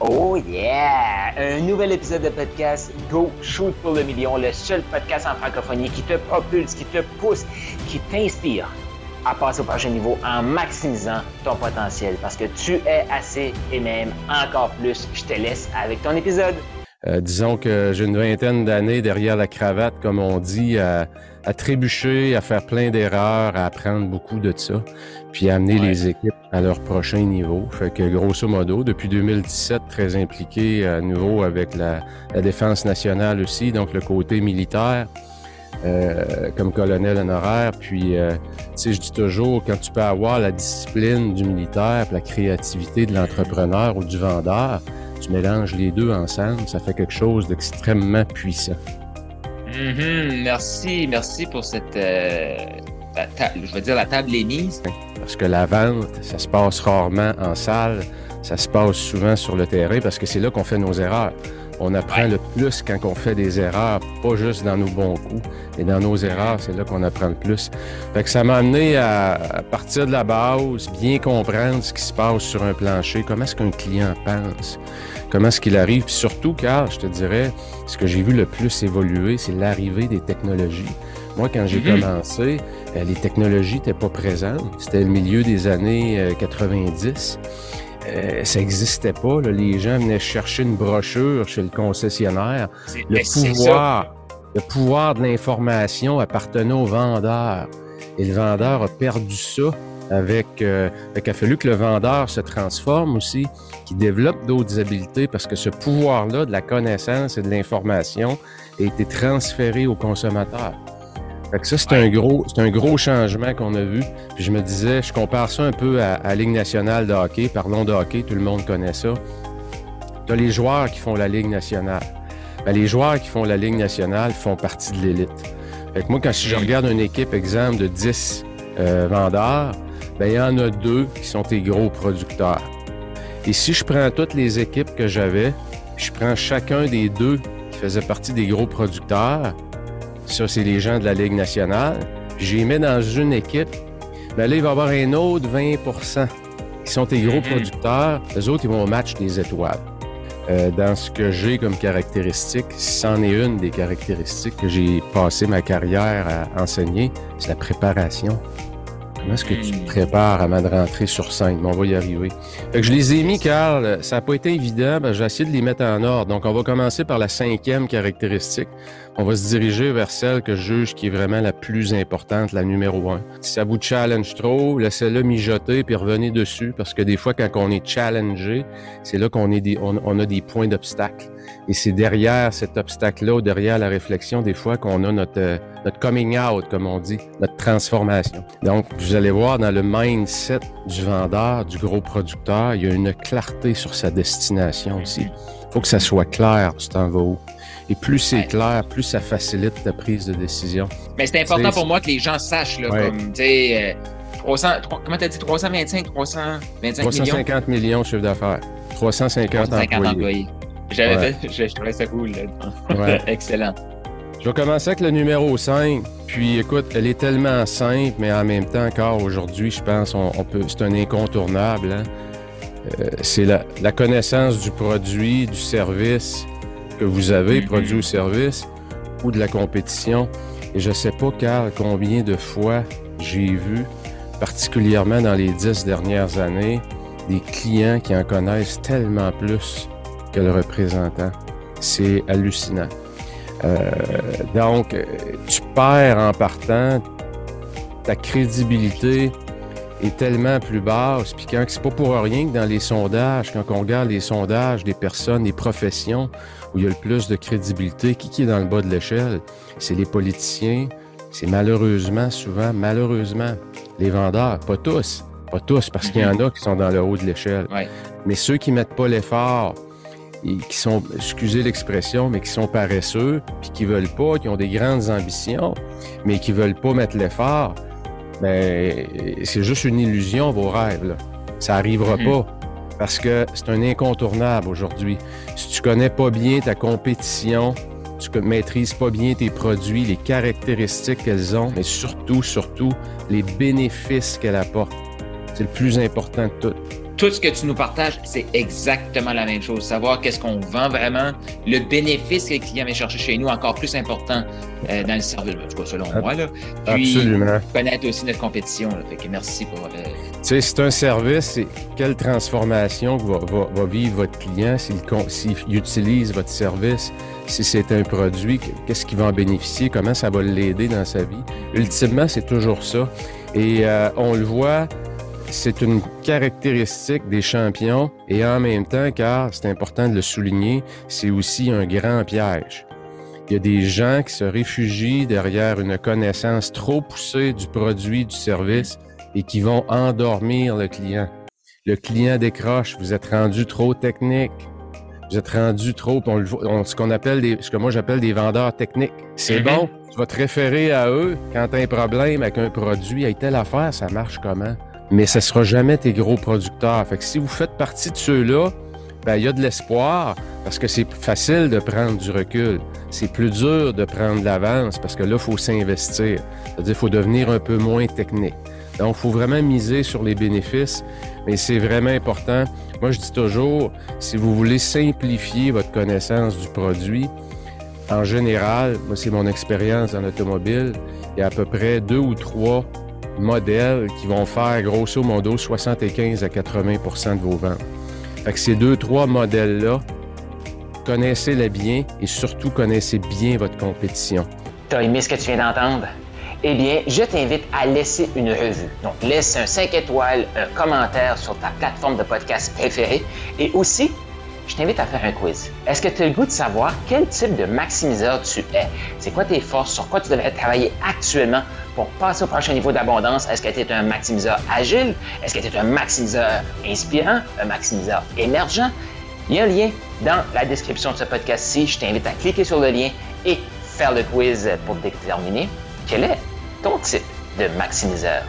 Oh yeah! Un nouvel épisode de podcast Go Shoot pour le million, le seul podcast en francophonie qui te propulse, qui te pousse, qui t'inspire à passer au prochain niveau en maximisant ton potentiel parce que tu es assez et même encore plus. Je te laisse avec ton épisode. Euh, disons que j'ai une vingtaine d'années derrière la cravate, comme on dit, à, trébucher, à faire plein d'erreurs, à apprendre beaucoup de ça, puis à amener les équipes à leur prochain niveau. Fait que grosso modo, depuis 2017, très impliqué à nouveau avec la, défense nationale aussi, donc le côté militaire. Euh, comme colonel honoraire. Puis, euh, tu sais, je dis toujours, quand tu peux avoir la discipline du militaire, la créativité de l'entrepreneur ou du vendeur, tu mélanges les deux ensemble, ça fait quelque chose d'extrêmement puissant. Mm-hmm. Merci, merci pour cette, euh, je veux dire, la table est mise. Parce que la vente, ça se passe rarement en salle, ça se passe souvent sur le terrain parce que c'est là qu'on fait nos erreurs. On apprend le plus quand on fait des erreurs, pas juste dans nos bons coups, mais dans nos erreurs, c'est là qu'on apprend le plus. Fait que ça m'a amené à, partir de la base, bien comprendre ce qui se passe sur un plancher, comment est-ce qu'un client pense, comment est-ce qu'il arrive, puis surtout, car je te dirais, ce que j'ai vu le plus évoluer, c'est l'arrivée des technologies. Moi, quand j'ai mm-hmm. commencé, euh, les technologies n'étaient pas présentes. C'était le milieu des années 90. Euh, ça n'existait pas. Les gens venaient chercher une brochure chez le concessionnaire. Le pouvoir, le pouvoir de l'information appartenait au vendeur. Et le vendeur a perdu ça avec... Euh, il a fallu que le vendeur se transforme aussi, qu'il développe d'autres habiletés parce que ce pouvoir-là de la connaissance et de l'information a été transféré au consommateur ça, c'est un gros, c'est un gros changement qu'on a vu. Puis je me disais, je compare ça un peu à, la Ligue nationale de hockey. Parlons de hockey, tout le monde connaît ça. Tu as les joueurs qui font la Ligue nationale. Ben, les joueurs qui font la Ligue nationale font partie de l'élite. Fait moi, quand je regarde une équipe, exemple, de 10 euh, vendeurs, ben, il y en a deux qui sont tes gros producteurs. Et si je prends toutes les équipes que j'avais, je prends chacun des deux qui faisaient partie des gros producteurs, ça, c'est les gens de la Ligue nationale. J'ai mis dans une équipe. Mais ben là, il va y avoir un autre 20% qui sont tes gros mm-hmm. producteurs. Les autres, ils vont au match des étoiles. Euh, dans ce que j'ai comme caractéristique, c'en est une des caractéristiques que j'ai passé ma carrière à enseigner, c'est la préparation. Comment est-ce que tu te hmm. prépares avant de rentrer sur scène? on va y arriver. Fait que je les ai mis, Carl. Ça n'a pas été évident. Ben, j'ai essayé de les mettre en ordre. Donc, on va commencer par la cinquième caractéristique. On va se diriger vers celle que je juge qui est vraiment la plus importante, la numéro un. Si ça vous challenge trop, laissez-le mijoter puis revenez dessus parce que des fois, quand on est challengé, c'est là qu'on est on, a des points d'obstacle. Et c'est derrière cet obstacle-là, derrière la réflexion, des fois, qu'on a notre, notre coming out, comme on dit, notre transformation. Donc, vous allez voir dans le mindset du vendeur, du gros producteur, il y a une clarté sur sa destination aussi. Il faut que ça soit clair, tu t'en vas. Et plus c'est clair, plus ça facilite ta prise de décision. Mais c'est important pour moi que les gens sachent, là, comme, tu sais, 300, euh, comment t'as dit, 325, 325 350 millions, millions de chiffre d'affaires. 350, 350 employés. J'avais fait, je, trouvais ça cool. Excellent. Je vais commencer avec le numéro 5. Puis écoute, elle est tellement simple, mais en même temps, encore aujourd'hui, je pense on, peut c'est un incontournable. Hein. Euh, c'est la, la, connaissance du produit, du service que vous avez, mm-hmm. produit ou service, ou de la compétition. Et je sais pas, Carl, combien de fois j'ai vu, particulièrement dans les dix dernières années, des clients qui en connaissent tellement plus que le représentant. C'est hallucinant. Euh, donc, tu perds en partant, ta crédibilité est tellement plus basse. Puis quand c'est pas pour rien que dans les sondages, quand on regarde les sondages des personnes, des professions où il y a le plus de crédibilité, qui, qui est dans le bas de l'échelle? C'est les politiciens, c'est malheureusement, souvent, malheureusement, les vendeurs. Pas tous, pas tous, parce qu'il y en a qui sont dans le haut de l'échelle. Mais ceux qui mettent pas l'effort, qui sont, excusez l'expression, mais qui sont paresseux, puis qui veulent pas, qui ont des grandes ambitions, mais qui veulent pas mettre l'effort, ben, c'est juste une illusion, vos rêves. Là. Ça arrivera mm-hmm. pas. Parce que c'est un incontournable aujourd'hui. Si tu connais pas bien ta compétition, tu maîtrises pas bien tes produits, les caractéristiques qu'elles ont, mais surtout, surtout, les bénéfices qu'elles apportent. C'est le plus important de tout. Tout ce que tu nous partages, c'est exactement la même chose. Savoir qu'est-ce qu'on vend vraiment, le bénéfice que les clients viennent chercher chez nous, encore plus important euh, dans le service, en tout cas selon moi. Là. Puis, Absolument. connaître aussi notre compétition. Fait merci pour. Euh, tu sais, c'est un service, quelle transformation va, va, vivre votre client s'il utilise votre service, si c'est un produit, qu'est-ce qu'il va en bénéficier, comment ça va l'aider dans sa vie. Ultimement, c'est toujours ça. Et euh, on le voit c'est une caractéristique des champions et en même temps, car c'est important de le souligner, c'est aussi un grand piège. Il y a des gens qui se réfugient derrière une connaissance trop poussée du produit, du service et qui vont endormir le client. Le client décroche, vous êtes rendu trop technique. Vous êtes rendu trop, ce qu'on appelle des, ce que moi j'appelle des vendeurs techniques. C'est mm-hmm. bon, tu vas te référer à eux quand tu as un problème avec un produit, avec telle affaire, ça marche comment? Mais ce ne sera jamais tes gros producteurs. Fait que si vous faites partie de ceux-là, ben, il y a de l'espoir parce que c'est facile de prendre du recul. C'est plus dur de prendre de l'avance parce que là, il faut s'investir. C'est-à-dire qu'il faut devenir un peu moins technique. Donc, il faut vraiment miser sur les bénéfices, mais c'est vraiment important. Moi, je dis toujours, si vous voulez simplifier votre connaissance du produit, en général, moi, c'est mon expérience en automobile, il y a à peu près deux ou trois modèles qui vont faire grosso modo 75 à 80% de vos ventes. Fait que ces deux, trois modèles-là, connaissez-les bien et surtout connaissez bien votre compétition. T'as aimé ce que tu viens d'entendre? Eh bien, je t'invite à laisser une revue. Donc, laisse un 5 étoiles, un commentaire sur ta plateforme de podcast préférée et aussi je t'invite à faire un quiz. Est-ce que tu as le goût de savoir quel type de maximiseur tu es? C'est quoi tes forces? Sur quoi tu devrais travailler actuellement? Pour passer au prochain niveau d'abondance? Est-ce que tu es un maximiseur agile? Est-ce que tu es un maximiseur inspirant? Un maximiseur émergent? Il y a un lien dans la description de ce podcast-ci. Je t'invite à cliquer sur le lien et faire le quiz pour déterminer quel est ton type de maximiseur.